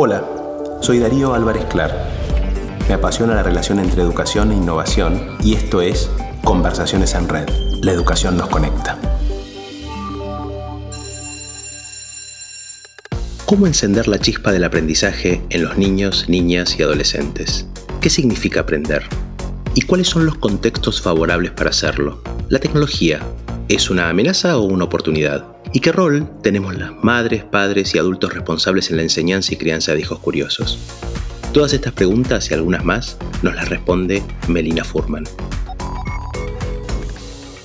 Hola, soy Darío Álvarez Clar. Me apasiona la relación entre educación e innovación y esto es Conversaciones en Red. La educación nos conecta. ¿Cómo encender la chispa del aprendizaje en los niños, niñas y adolescentes? ¿Qué significa aprender? ¿Y cuáles son los contextos favorables para hacerlo? ¿La tecnología es una amenaza o una oportunidad? ¿Y qué rol tenemos las madres, padres y adultos responsables en la enseñanza y crianza de hijos curiosos? Todas estas preguntas y algunas más nos las responde Melina Furman.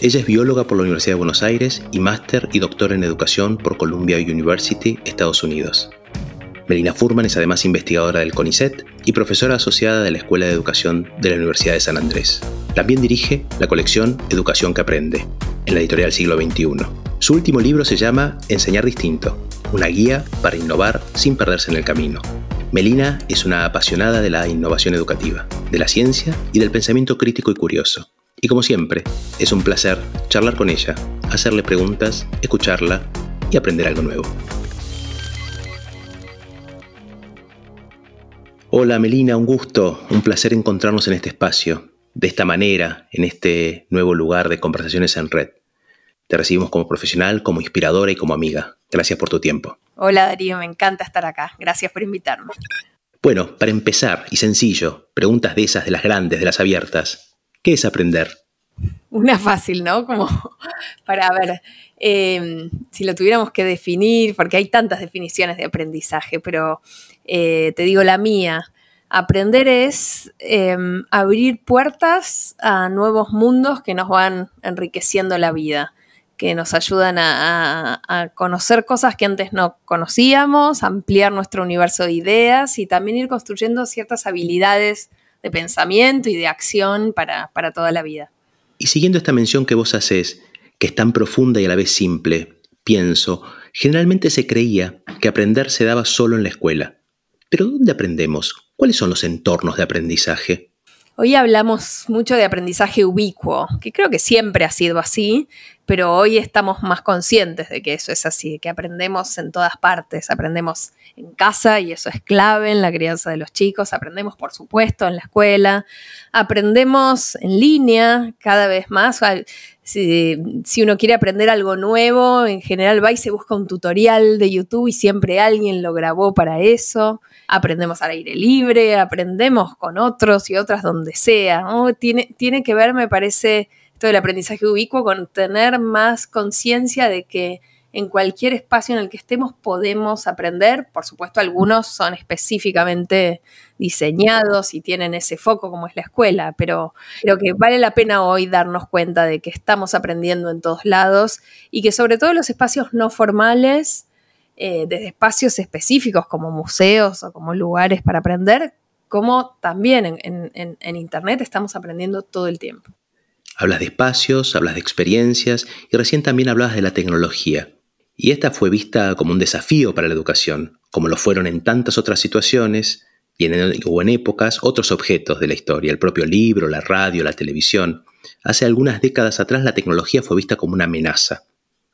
Ella es bióloga por la Universidad de Buenos Aires y máster y doctor en educación por Columbia University, Estados Unidos. Melina Furman es además investigadora del CONICET y profesora asociada de la Escuela de Educación de la Universidad de San Andrés. También dirige la colección Educación que Aprende, en la editorial Siglo XXI. Su último libro se llama Enseñar Distinto, una guía para innovar sin perderse en el camino. Melina es una apasionada de la innovación educativa, de la ciencia y del pensamiento crítico y curioso. Y como siempre, es un placer charlar con ella, hacerle preguntas, escucharla y aprender algo nuevo. Hola Melina, un gusto, un placer encontrarnos en este espacio, de esta manera, en este nuevo lugar de conversaciones en red. Te recibimos como profesional, como inspiradora y como amiga. Gracias por tu tiempo. Hola Darío, me encanta estar acá. Gracias por invitarme. Bueno, para empezar, y sencillo, preguntas de esas, de las grandes, de las abiertas. ¿Qué es aprender? Una fácil, ¿no? Como para ver, em, si lo tuviéramos que definir, porque hay tantas definiciones de aprendizaje, pero eh, te digo la mía. Aprender es em, abrir puertas a nuevos mundos que nos van enriqueciendo la vida que nos ayudan a, conocer cosas que antes no conocíamos, ampliar nuestro universo de ideas y también ir construyendo ciertas habilidades de pensamiento y de acción para, para toda la vida. Y siguiendo esta mención que vos haces, que es tan profunda y a la vez simple, pienso, generalmente se creía que aprender se daba solo en la escuela. Pero ¿dónde aprendemos? ¿Cuáles son los entornos de aprendizaje? Hoy hablamos mucho de aprendizaje ubicuo, que creo que siempre ha sido así, pero hoy estamos más conscientes de que eso es así, que aprendemos en todas partes, aprendemos en casa y eso es clave en la crianza de los chicos, aprendemos por supuesto en la escuela, aprendemos en línea cada vez más. Si, uno quiere aprender algo nuevo, en general va y se busca un tutorial de YouTube y siempre alguien lo grabó para eso. Aprendemos al aire libre, aprendemos con otros y otras donde sea. Tiene, tiene que ver, me parece, del aprendizaje ubicuo con tener más conciencia de que en cualquier espacio en el que estemos podemos aprender. Por supuesto, algunos son específicamente diseñados y tienen ese foco como es la escuela, pero creo que vale la pena hoy darnos cuenta de que estamos aprendiendo en todos lados y que sobre todo los espacios no formales, eh, desde espacios específicos como museos o como lugares para aprender, como también en Internet estamos aprendiendo todo el tiempo. Hablas de espacios, hablas de experiencias y recién también hablabas de la tecnología. Y esta fue vista como un desafío para la educación, como lo fueron en tantas otras situaciones y en, o en épocas otros objetos de la historia, el propio libro, la radio, la televisión. Hace algunas décadas atrás la tecnología fue vista como una amenaza,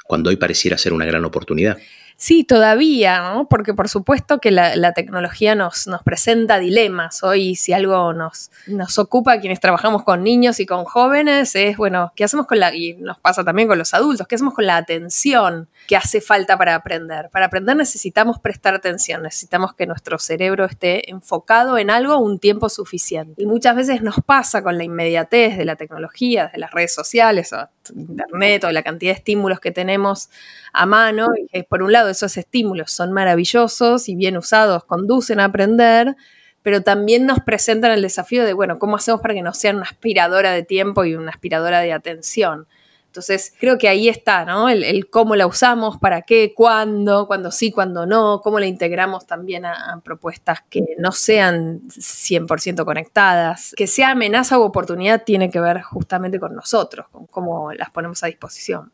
cuando hoy pareciera ser una gran oportunidad. Sí, todavía, ¿no? porque por supuesto que la, tecnología nos, nos, presenta dilemas. Hoy si algo nos, nos ocupa quienes trabajamos con niños y con jóvenes es, bueno, ¿qué hacemos con la, y nos pasa también con los adultos, qué hacemos con la atención que hace falta para aprender? Para aprender necesitamos prestar atención, necesitamos que nuestro cerebro esté enfocado en algo un tiempo suficiente. Y muchas veces nos pasa con la inmediatez de la tecnología, de las redes sociales o internet o la cantidad de estímulos que tenemos a mano, y por un lado esos estímulos son maravillosos y bien usados conducen a aprender, pero también nos presentan el desafío de, bueno, ¿cómo hacemos para que no sean una aspiradora de tiempo y una aspiradora de atención? Entonces, creo que ahí está, ¿no? El, cómo la usamos, para qué, cuándo, cuándo sí, cuándo no, cómo la integramos también a, propuestas que no sean 100% conectadas. Que sea amenaza u oportunidad tiene que ver justamente con nosotros, con cómo las ponemos a disposición.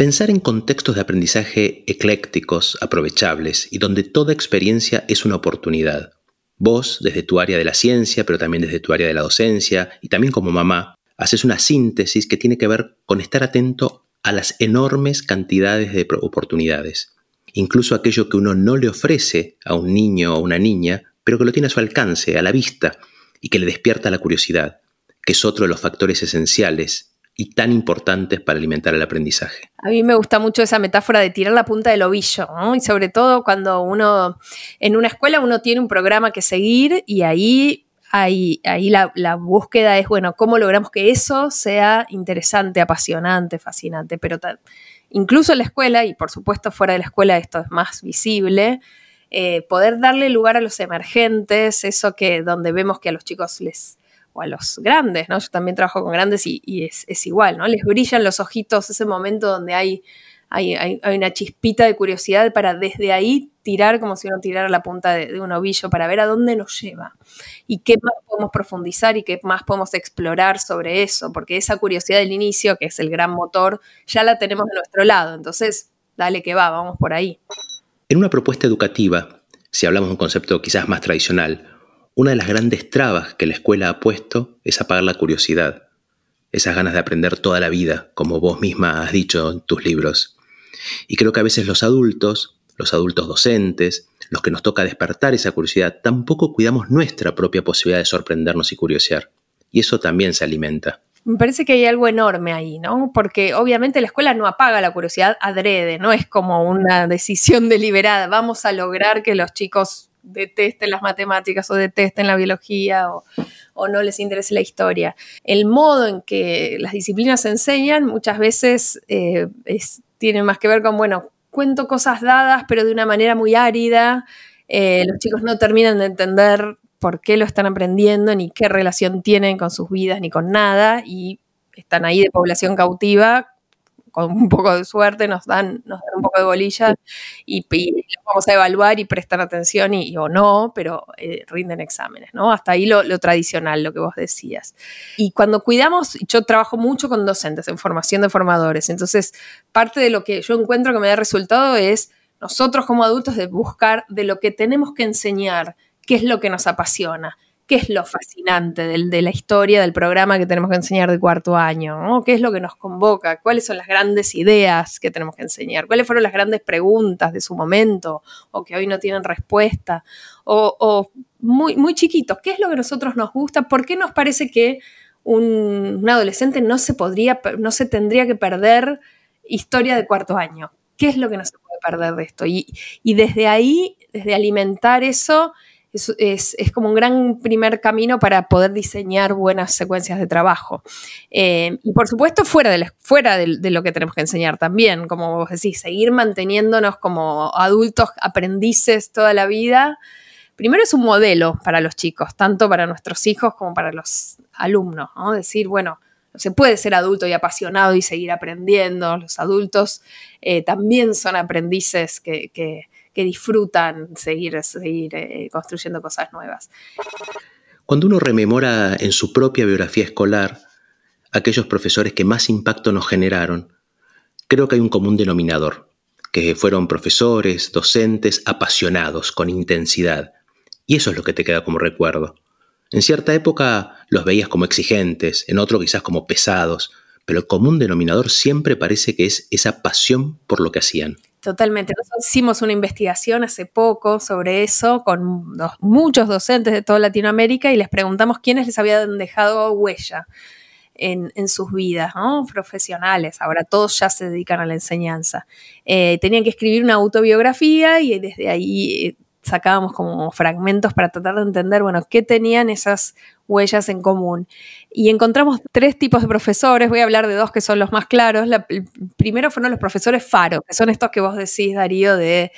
Pensar en contextos de aprendizaje eclécticos, aprovechables y donde toda experiencia es una oportunidad. Vos, desde tu área de la ciencia, pero también desde tu área de la docencia y también como mamá, haces una síntesis que tiene que ver con estar atento a las enormes cantidades de oportunidades. incluso aquello que uno no le ofrece a un niño o una niña, pero que lo tiene a su alcance, a la vista, y que le despierta la curiosidad, que es otro de los factores esenciales y tan importantes para alimentar el aprendizaje. A mí me gusta mucho esa metáfora de tirar la punta del ovillo, y sobre todo cuando uno, en una escuela uno tiene un programa que seguir y ahí ahí, ahí la, la, búsqueda es, bueno, ¿cómo logramos que eso sea interesante, apasionante, fascinante? Pero incluso en la escuela, y por supuesto fuera de la escuela esto es más visible, eh, poder darle lugar a los emergentes, eso que donde vemos que a los chicos les, a los grandes, ¿no? Yo también trabajo con grandes y, es, igual, ¿no? Les brillan los ojitos, ese momento donde hay hay, una chispita de curiosidad para desde ahí tirar como si uno tirara la punta de, un ovillo para ver a dónde nos lleva y qué más podemos profundizar y qué más podemos explorar sobre eso, porque esa curiosidad del inicio, que es el gran motor, ya la tenemos de nuestro lado. Entonces, dale que va, vamos por ahí. En una propuesta educativa, si hablamos de un concepto quizás más tradicional, una de las grandes trabas que la escuela ha puesto es apagar la curiosidad, esas ganas de aprender toda la vida, como vos misma has dicho en tus libros. Y creo que a veces los adultos, los adultos docentes, los que nos toca despertar esa curiosidad, tampoco cuidamos nuestra propia posibilidad de sorprendernos y curiosear. Y eso también se alimenta. Me parece que hay algo enorme ahí, ¿no? Porque obviamente la escuela no apaga la curiosidad adrede, no es como una decisión deliberada, vamos a lograr que los chicos detesten las matemáticas o detesten la biología o, no les interese la historia. El modo en que las disciplinas se enseñan muchas veces eh, tiene más que ver con, bueno, cuento cosas dadas, pero de una manera muy árida. Eh, los chicos no terminan de entender por qué lo están aprendiendo, ni qué relación tienen con sus vidas, ni con nada, y están ahí de población cautiva con un poco de suerte nos dan, nos dan un poco de bolilla y, los vamos a evaluar y prestan atención y, o no, pero eh, rinden exámenes, ¿no? Hasta ahí lo, tradicional, lo que vos decías. Y cuando cuidamos, yo trabajo mucho con docentes en formación de formadores, entonces parte de lo que yo encuentro que me da resultado es nosotros como adultos de buscar de lo que tenemos que enseñar, qué es lo que nos apasiona qué es lo fascinante de la historia del programa que tenemos que enseñar de cuarto año, qué es lo que nos convoca, cuáles son las grandes ideas que tenemos que enseñar, cuáles fueron las grandes preguntas de su momento o que hoy no tienen respuesta, o, muy, muy chiquitos, qué es lo que a nosotros nos gusta, por qué nos parece que un, adolescente no se podría, no se tendría que perder historia de cuarto año, qué es lo que no se puede perder de esto. Y desde ahí, desde alimentar eso, es, como un gran primer camino para poder diseñar buenas secuencias de trabajo. Eh, y por supuesto, fuera, de, fuera de, lo que tenemos que enseñar también, como vos decís, seguir manteniéndonos como adultos aprendices toda la vida. Primero es un modelo para los chicos, tanto para nuestros hijos como para los alumnos, ¿no? Decir, bueno, se puede ser adulto y apasionado y seguir aprendiendo. Los adultos eh, también son aprendices que, que disfrutan seguir, seguir eh, construyendo cosas nuevas. Cuando uno rememora en su propia biografía escolar aquellos profesores que más impacto nos generaron, creo que hay un común denominador, que fueron profesores, docentes, apasionados, con intensidad. Y eso es lo que te queda como recuerdo. En cierta época los veías como exigentes, en otro quizás como pesados, pero el común denominador siempre parece que es esa pasión por lo que hacían. Totalmente. Nosotros hicimos una investigación hace poco sobre eso con muchos docentes de toda Latinoamérica y les preguntamos quiénes les habían dejado huella en, sus vidas profesionales. Ahora todos ya se dedican a la enseñanza. Eh, tenían que escribir una autobiografía y desde ahí eh, sacábamos como fragmentos para tratar de entender, bueno, qué tenían esas huellas en común. Y encontramos tres tipos de profesores, voy a hablar de dos que son los más claros. el primero fueron los profesores faro, que son estos que vos decís, Darío, de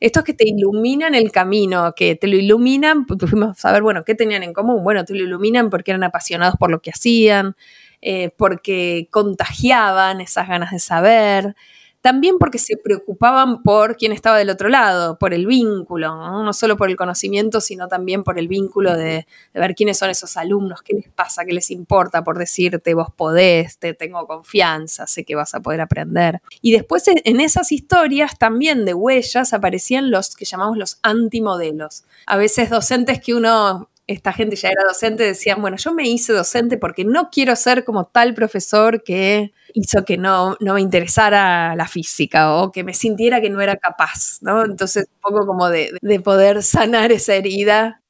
estos que te iluminan el camino, que te lo iluminan, fuimos a ver, bueno, ¿qué tenían en común? Bueno, te lo iluminan porque eran apasionados por lo que hacían, eh, porque contagiaban esas ganas de saber, también porque se preocupaban por quién estaba del otro lado, por el vínculo, no, solo por el conocimiento, sino también por el vínculo de, ver quiénes son esos alumnos, qué les pasa, qué les importa por decirte, vos podés, te tengo confianza, sé que vas a poder aprender. Y después en esas historias también de huellas aparecían los que llamamos los antimodelos. A veces docentes que uno esta gente ya era docente, decían, bueno, yo me hice docente porque no quiero ser como tal profesor que hizo que no, no me interesara la física o que me sintiera que no era capaz, ¿no? Entonces, un poco como de, de poder sanar esa herida.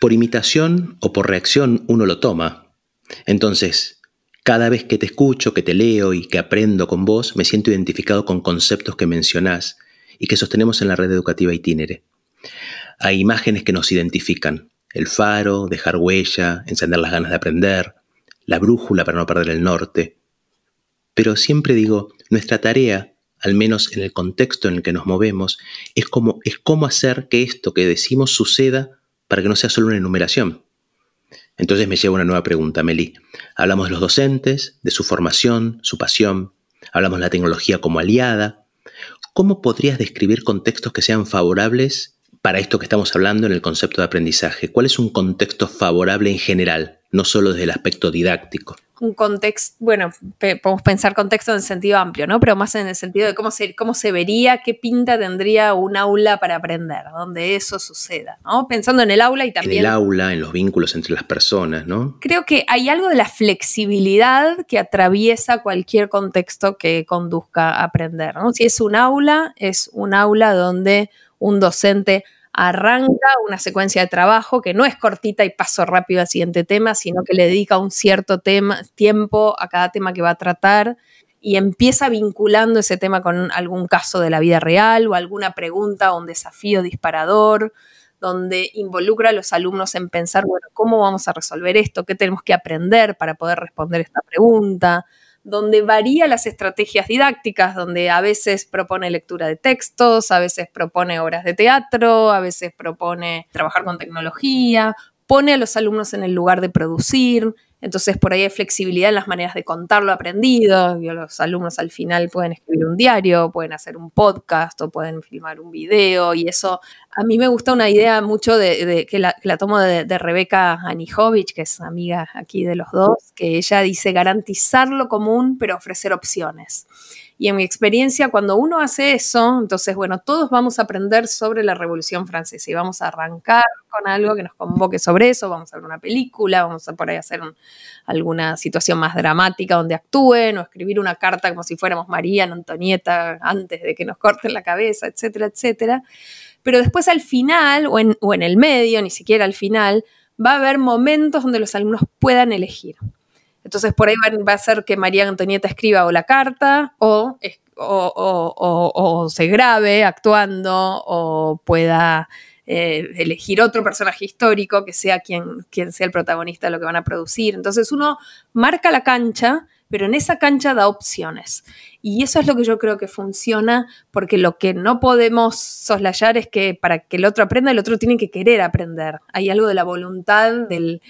Por imitación o por reacción uno lo toma. Entonces, cada vez que te escucho, que te leo y que aprendo con vos, me siento identificado con conceptos que mencionás y que sostenemos en la red educativa Itinere. Hay imágenes que nos identifican. El faro, dejar huella, encender las ganas de aprender, la brújula para no perder el norte. Pero siempre digo, nuestra tarea, al menos en el contexto en el que nos movemos, es cómo, es cómo hacer que esto que decimos suceda para que no sea solo una enumeración. Entonces me lleva una nueva pregunta, Meli. Hablamos de los docentes, de su formación, su pasión, hablamos de la tecnología como aliada. ¿Cómo podrías describir contextos que sean favorables para esto que estamos hablando en el concepto de aprendizaje? ¿Cuál es un contexto favorable en general, no solo desde el aspecto didáctico? Un contexto, bueno, podemos pensar contexto en el sentido amplio, ¿no? Pero más en el sentido de cómo se, cómo se vería, qué pinta tendría un aula para aprender, donde eso suceda, ¿no? Pensando en el aula y también... En el aula, en los vínculos entre las personas, ¿no? Creo que hay algo de la flexibilidad que atraviesa cualquier contexto que conduzca a aprender, ¿no? Si es un aula, es un aula donde un docente arranca una secuencia de trabajo que no es cortita y paso rápido al siguiente tema, sino que le dedica un cierto tema, tiempo a cada tema que va a tratar y empieza vinculando ese tema con algún caso de la vida real o alguna pregunta o un desafío disparador, donde involucra a los alumnos en pensar, bueno, ¿cómo vamos a resolver esto? ¿Qué tenemos que aprender para poder responder esta pregunta? Donde varía las estrategias didácticas, donde a veces propone lectura de textos, a veces propone obras de teatro, a veces propone trabajar con tecnología, pone a los alumnos en el lugar de producir, entonces por ahí hay flexibilidad en las maneras de contar lo aprendido, los alumnos al final pueden escribir un diario, pueden hacer un podcast o pueden filmar un video y eso a mí me gusta una idea mucho de, que, la, tomo de, de, Rebeca Anijovic, que es amiga aquí de los dos, que ella dice garantizar lo común pero ofrecer opciones. Y en mi experiencia, cuando uno hace eso, entonces, bueno, todos vamos a aprender sobre la Revolución Francesa y vamos a arrancar con algo que nos convoque sobre eso, vamos a ver una película, vamos a por ahí hacer alguna situación más dramática donde actúen o escribir una carta como si fuéramos María, Antonieta, antes de que nos corten la cabeza, etcétera, etcétera. Pero después al final, o en, el medio, ni siquiera al final, va a haber momentos donde los alumnos puedan elegir. Entonces por ahí va, a ser que María Antonieta escriba o la carta o, se grabe actuando o pueda eh, elegir otro personaje histórico que sea quien, quien sea el protagonista de lo que van a producir. Entonces uno marca la cancha, pero en esa cancha da opciones. Y eso es lo que yo creo que funciona, porque lo que no podemos soslayar es que para que el otro aprenda, el otro tiene que querer aprender. Hay algo de la voluntad del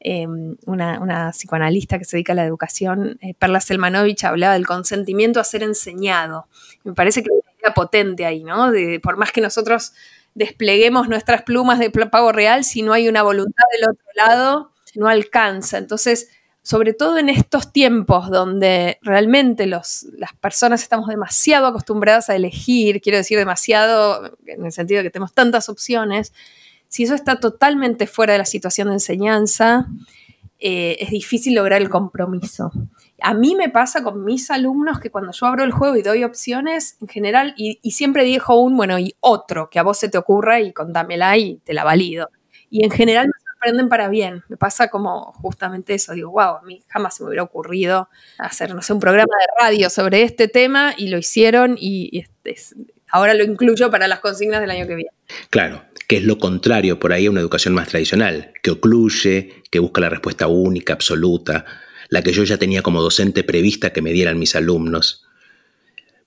Em, una, psicoanalista que se dedica a la educación, eh, Perla Selmanovich, hablaba del consentimiento a ser enseñado. Me parece que hay una idea potente ahí, ¿no? De, por más que nosotros despleguemos nuestras plumas de pago real, si no hay una voluntad del otro lado, no alcanza. Entonces, sobre todo en estos tiempos donde realmente los, las personas estamos demasiado acostumbradas a elegir, quiero decir demasiado en el sentido de que tenemos tantas opciones, si eso está totalmente fuera de la situación de enseñanza, eh, es difícil lograr el compromiso. A mí me pasa con mis alumnos que cuando yo abro el juego y doy opciones, en general, y, siempre dijo un, bueno, y otro, que a vos se te ocurra y contámela y te la valido. Y en general me sorprenden para bien. Me pasa como justamente eso. Digo, wow, a mí jamás se me hubiera ocurrido hacer, no sé, un programa de radio sobre este tema y lo hicieron y, ahora lo incluyo para las consignas del año que viene. Claro, que es lo contrario por ahí a una educación más tradicional, que ocluye, que busca la respuesta única, absoluta, la que yo ya tenía como docente prevista que me dieran mis alumnos.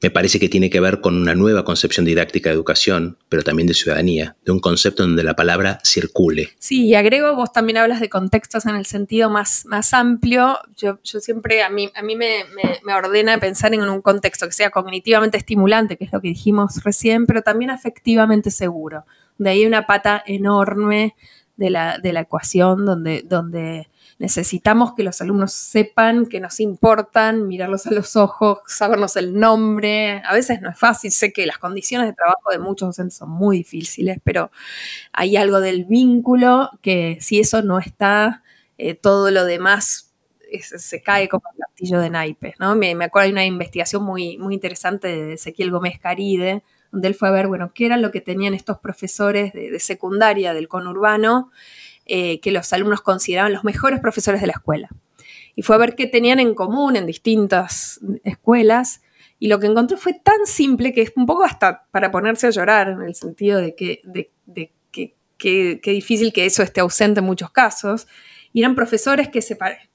Me parece que tiene que ver con una nueva concepción didáctica de educación, pero también de ciudadanía, de un concepto donde la palabra circule. Sí, y agrego, vos también hablas de contextos en el sentido más, más amplio. Yo, yo siempre, a mí, a mí me, me, ordena pensar en un contexto que sea cognitivamente estimulante, que es lo que dijimos recién, pero también afectivamente seguro de ahí una pata enorme de la, ecuación donde, donde necesitamos que los alumnos sepan que nos importan, mirarlos a los ojos, sabernos el nombre. A veces no es fácil, sé que las condiciones de trabajo de muchos docentes son muy difíciles, pero hay algo del vínculo que si eso no está, eh, todo lo demás se cae como el castillo de naipes. ¿no? Me, acuerdo de una investigación muy, muy interesante de Ezequiel Gómez Caride, donde él fue a ver, bueno, qué era lo que tenían estos profesores de secundaria del conurbano eh, que los alumnos consideraban los mejores profesores de la escuela. Y fue a ver qué tenían en común en distintas escuelas. Y lo que encontró fue tan simple que es un poco hasta para ponerse a llorar, en el sentido de que, de, qué difícil que eso esté ausente en muchos casos. Y eran profesores que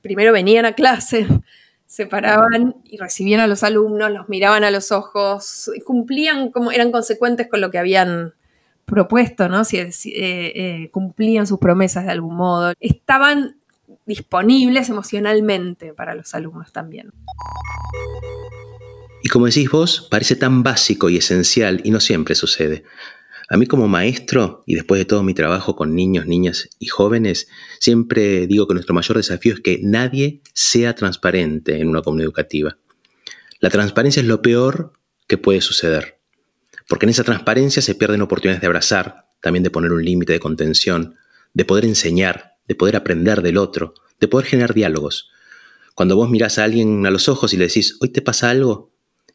primero venían a clase, se paraban y recibían a los alumnos, los miraban a los ojos, cumplían como eran consecuentes con lo que habían propuesto, ¿no? Si, eh, eh, cumplían sus promesas de algún modo, estaban disponibles emocionalmente para los alumnos también. Y como decís vos, parece tan básico y esencial y no siempre sucede. A mí como maestro, y después de todo mi trabajo con niños, niñas y jóvenes, siempre digo que nuestro mayor desafío es que nadie sea transparente en una comunidad educativa. La transparencia es lo peor que puede suceder. Porque en esa transparencia se pierden oportunidades de abrazar, también de poner un límite de contención, de poder enseñar, de poder aprender del otro, de poder generar diálogos. Cuando vos mirás a alguien a los ojos y le decís, hoy te pasa algo,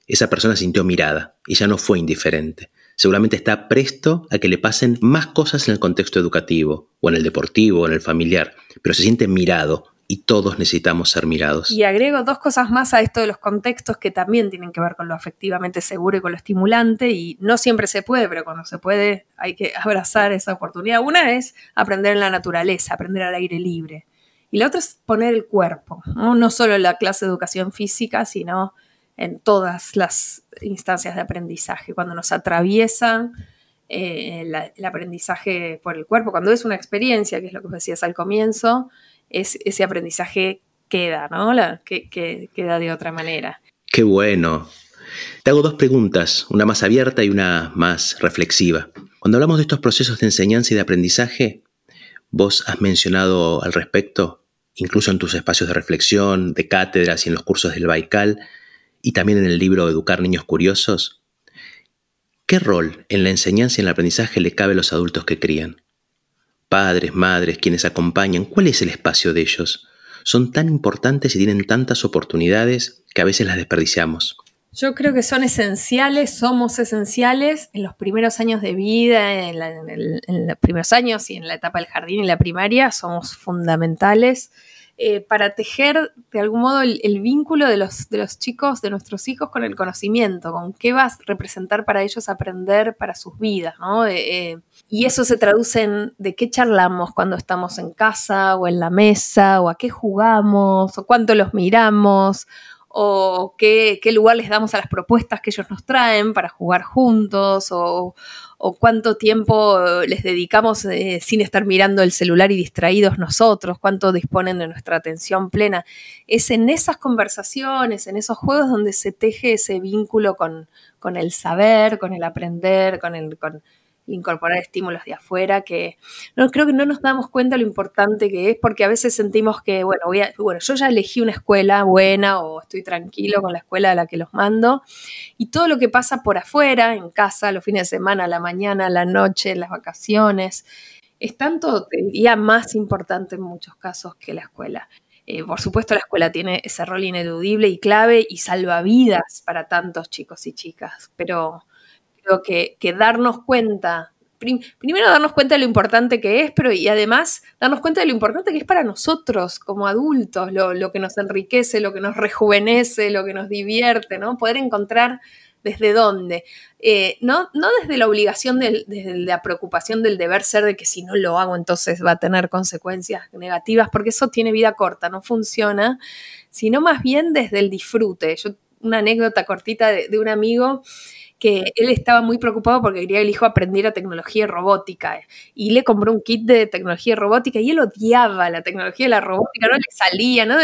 esa persona sintió mirada y ya no fue indiferente. Seguramente está presto a que le pasen más cosas en el contexto educativo, o en el deportivo, o en el familiar, pero se siente mirado, y todos necesitamos ser mirados. Y agrego dos cosas más a esto de los contextos que también tienen que ver con lo afectivamente seguro y con lo estimulante y no siempre se puede, pero cuando se puede hay que abrazar esa oportunidad. Una es aprender en la naturaleza, aprender al aire libre. Y la otra es poner el cuerpo, no, solo en la clase de educación física, sino en todas las instancias de aprendizaje, cuando nos atraviesan eh, el aprendizaje por el cuerpo, cuando es una experiencia, que es lo que decías al comienzo, ese aprendizaje queda, ¿no? que, queda de otra manera. Qué bueno. Te hago dos preguntas, una más abierta y una más reflexiva. Cuando hablamos de estos procesos de enseñanza y de aprendizaje, vos has mencionado al respecto, incluso en tus espacios de reflexión, de cátedras y en los cursos del Baikal, y también en el libro Educar Niños Curiosos, ¿qué rol en la enseñanza y en el aprendizaje le cabe a los adultos que crían? Padres, madres, quienes acompañan, ¿cuál es el espacio de ellos? Son tan importantes y tienen tantas oportunidades que a veces las desperdiciamos. Yo creo que son esenciales, somos esenciales en los primeros años de vida, en, los primeros años y en la etapa del jardín y la primaria, somos fundamentales. Eh, para tejer de algún modo el, vínculo de los, de los, chicos, de nuestros hijos con el conocimiento, con qué va a representar para ellos aprender para sus vidas, ¿no? Eh, y eso se traduce en de qué charlamos cuando estamos en casa o en la mesa, o a qué jugamos, o cuánto los miramos, o qué, lugar les damos a las propuestas que ellos nos traen para jugar juntos, o, cuánto tiempo les dedicamos eh, sin estar mirando el celular y distraídos nosotros, cuánto disponen de nuestra atención plena. Es en esas conversaciones, en esos juegos donde se teje ese vínculo con, con el saber, con el aprender, con el... Con, incorporar estímulos de afuera, que no, creo que no nos damos cuenta lo importante que es, porque a veces sentimos que, bueno, voy bueno, yo ya elegí una escuela buena o estoy tranquilo con la escuela a la que los mando, y todo lo que pasa por afuera, en casa, los fines de semana, la mañana, la noche, las vacaciones, es tanto, te más importante en muchos casos que la escuela. Eh, por supuesto, la escuela tiene ese rol ineludible y clave y salva vidas para tantos chicos y chicas, pero creo que, darnos cuenta, primero darnos cuenta de lo importante que es, pero y además darnos cuenta de lo importante que es para nosotros como adultos, lo, que nos enriquece, lo que nos rejuvenece, lo que nos divierte, ¿no? Poder encontrar desde dónde. Eh, no, no desde la obligación, desde la preocupación del deber ser de que si no lo hago entonces va a tener consecuencias negativas, porque eso tiene vida corta, no funciona, sino más bien desde el disfrute. Yo, una anécdota cortita de un amigo que él estaba muy preocupado porque quería que el hijo aprendiera tecnología robótica y le compró un kit de tecnología robótica y él odiaba la tecnología de la robótica, no le salía, no,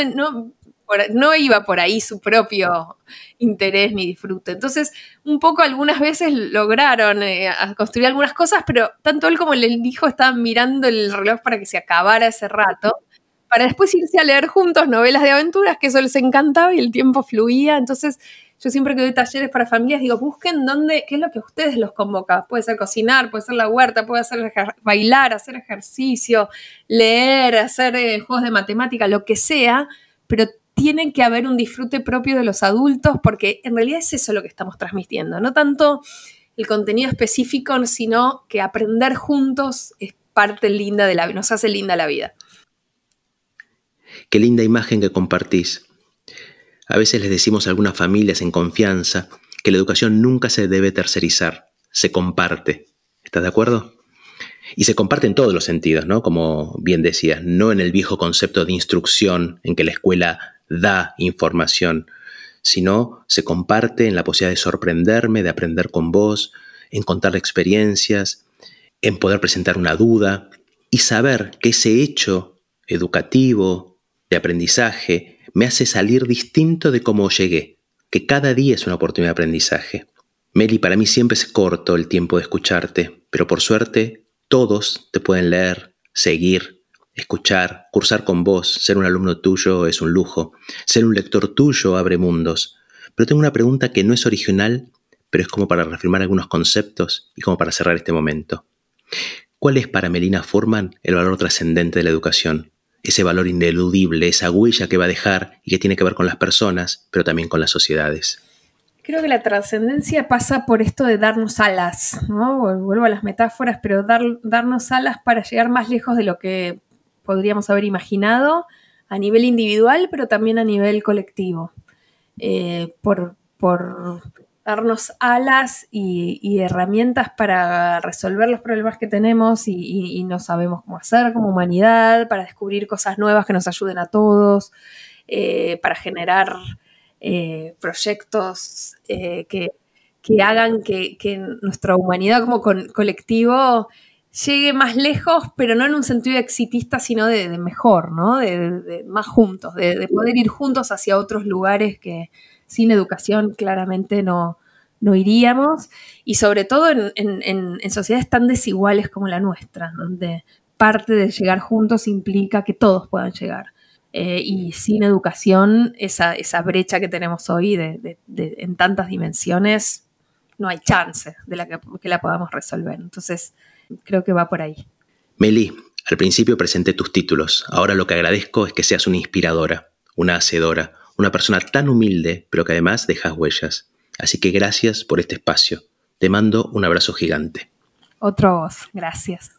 no, iba por ahí su propio interés ni disfrute. Entonces, un poco algunas veces lograron eh, construir algunas cosas, pero tanto él como el hijo estaban mirando el reloj para que se acabara ese rato para después irse a leer juntos novelas de aventuras, que eso les encantaba y el tiempo fluía. Entonces, yo siempre que doy talleres para familias digo, busquen dónde, qué es lo que ustedes los convoca. Puede ser cocinar, puede ser la huerta, puede ser bailar, hacer ejercicio, leer, hacer eh, juegos de matemática, lo que sea, pero tiene que haber un disfrute propio de los adultos porque en realidad es eso lo que estamos transmitiendo, no tanto el contenido específico, sino que aprender juntos es parte linda de la nos hace linda la vida. Qué linda imagen que compartís. A veces les decimos a algunas familias en confianza que la educación nunca se debe tercerizar, se comparte. ¿Estás de acuerdo? Y se comparte en todos los sentidos, ¿no? Como bien decías, no en el viejo concepto de instrucción en que la escuela da información, sino se comparte en la posibilidad de sorprenderme, de aprender con vos, en contar experiencias, en poder presentar una duda y saber que ese hecho educativo, de aprendizaje, me hace salir distinto de cómo llegué, que cada día es una oportunidad de aprendizaje. Meli, para mí siempre es corto el tiempo de escucharte, pero por suerte todos te pueden leer, seguir, escuchar, cursar con vos, ser un alumno tuyo es un lujo, ser un lector tuyo abre mundos. Pero tengo una pregunta que no es original, pero es como para reafirmar algunos conceptos y como para cerrar este momento. ¿Cuál es para Melina Forman el valor trascendente de la educación? Ese valor ineludible, esa huella que va a dejar y que tiene que ver con las personas, pero también con las sociedades. Creo que la trascendencia pasa por esto de darnos alas, ¿no? Vuelvo a las metáforas, pero dar, darnos alas para llegar más lejos de lo que podríamos haber imaginado a nivel individual, pero también a nivel colectivo. Eh, por, por darnos alas y, herramientas para resolver los problemas que tenemos y, no sabemos cómo hacer como humanidad, para descubrir cosas nuevas que nos ayuden a todos, eh, para generar eh, proyectos eh, que, hagan que, nuestra humanidad como colectivo llegue más lejos, pero no en un sentido exitista, sino de, mejor, ¿no? De, más juntos, de poder ir juntos hacia otros lugares que, sin educación claramente no, no iríamos, y sobre todo en, sociedades tan desiguales como la nuestra, donde parte de llegar juntos implica que todos puedan llegar. Eh, y sin educación, esa, esa, brecha que tenemos hoy en tantas dimensiones, no hay chance de la que, que la podamos resolver. Entonces, creo que va por ahí. Meli, al principio presenté tus títulos. Ahora lo que agradezco es que seas una inspiradora, una hacedora, una persona tan humilde, pero que además dejas huellas. Así que gracias por este espacio. Te mando un abrazo gigante. Otro voz, gracias.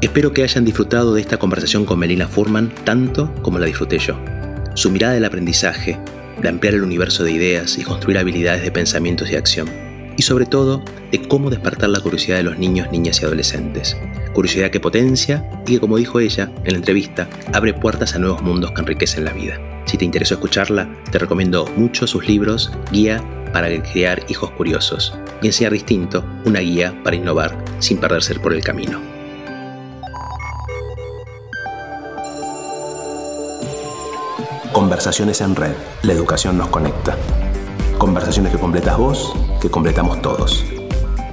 Espero que hayan disfrutado de esta conversación con Melina Furman tanto como la disfruté yo. Su mirada del aprendizaje, de ampliar el universo de ideas y construir habilidades de pensamientos y acción y sobre todo de cómo despertar la curiosidad de los niños, niñas y adolescentes. Curiosidad que potencia y que, como dijo ella en la entrevista, abre puertas a nuevos mundos que enriquecen la vida. Si te interesó escucharla, te recomiendo mucho sus libros Guía para crear hijos curiosos y Enseñar Distinto, una guía para innovar sin perderse por el camino. Conversaciones en red. La educación nos conecta. Conversaciones que completas vos, que completamos todos.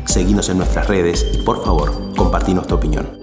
Seguinos en nuestras redes y por favor, compartí nuestra opinión.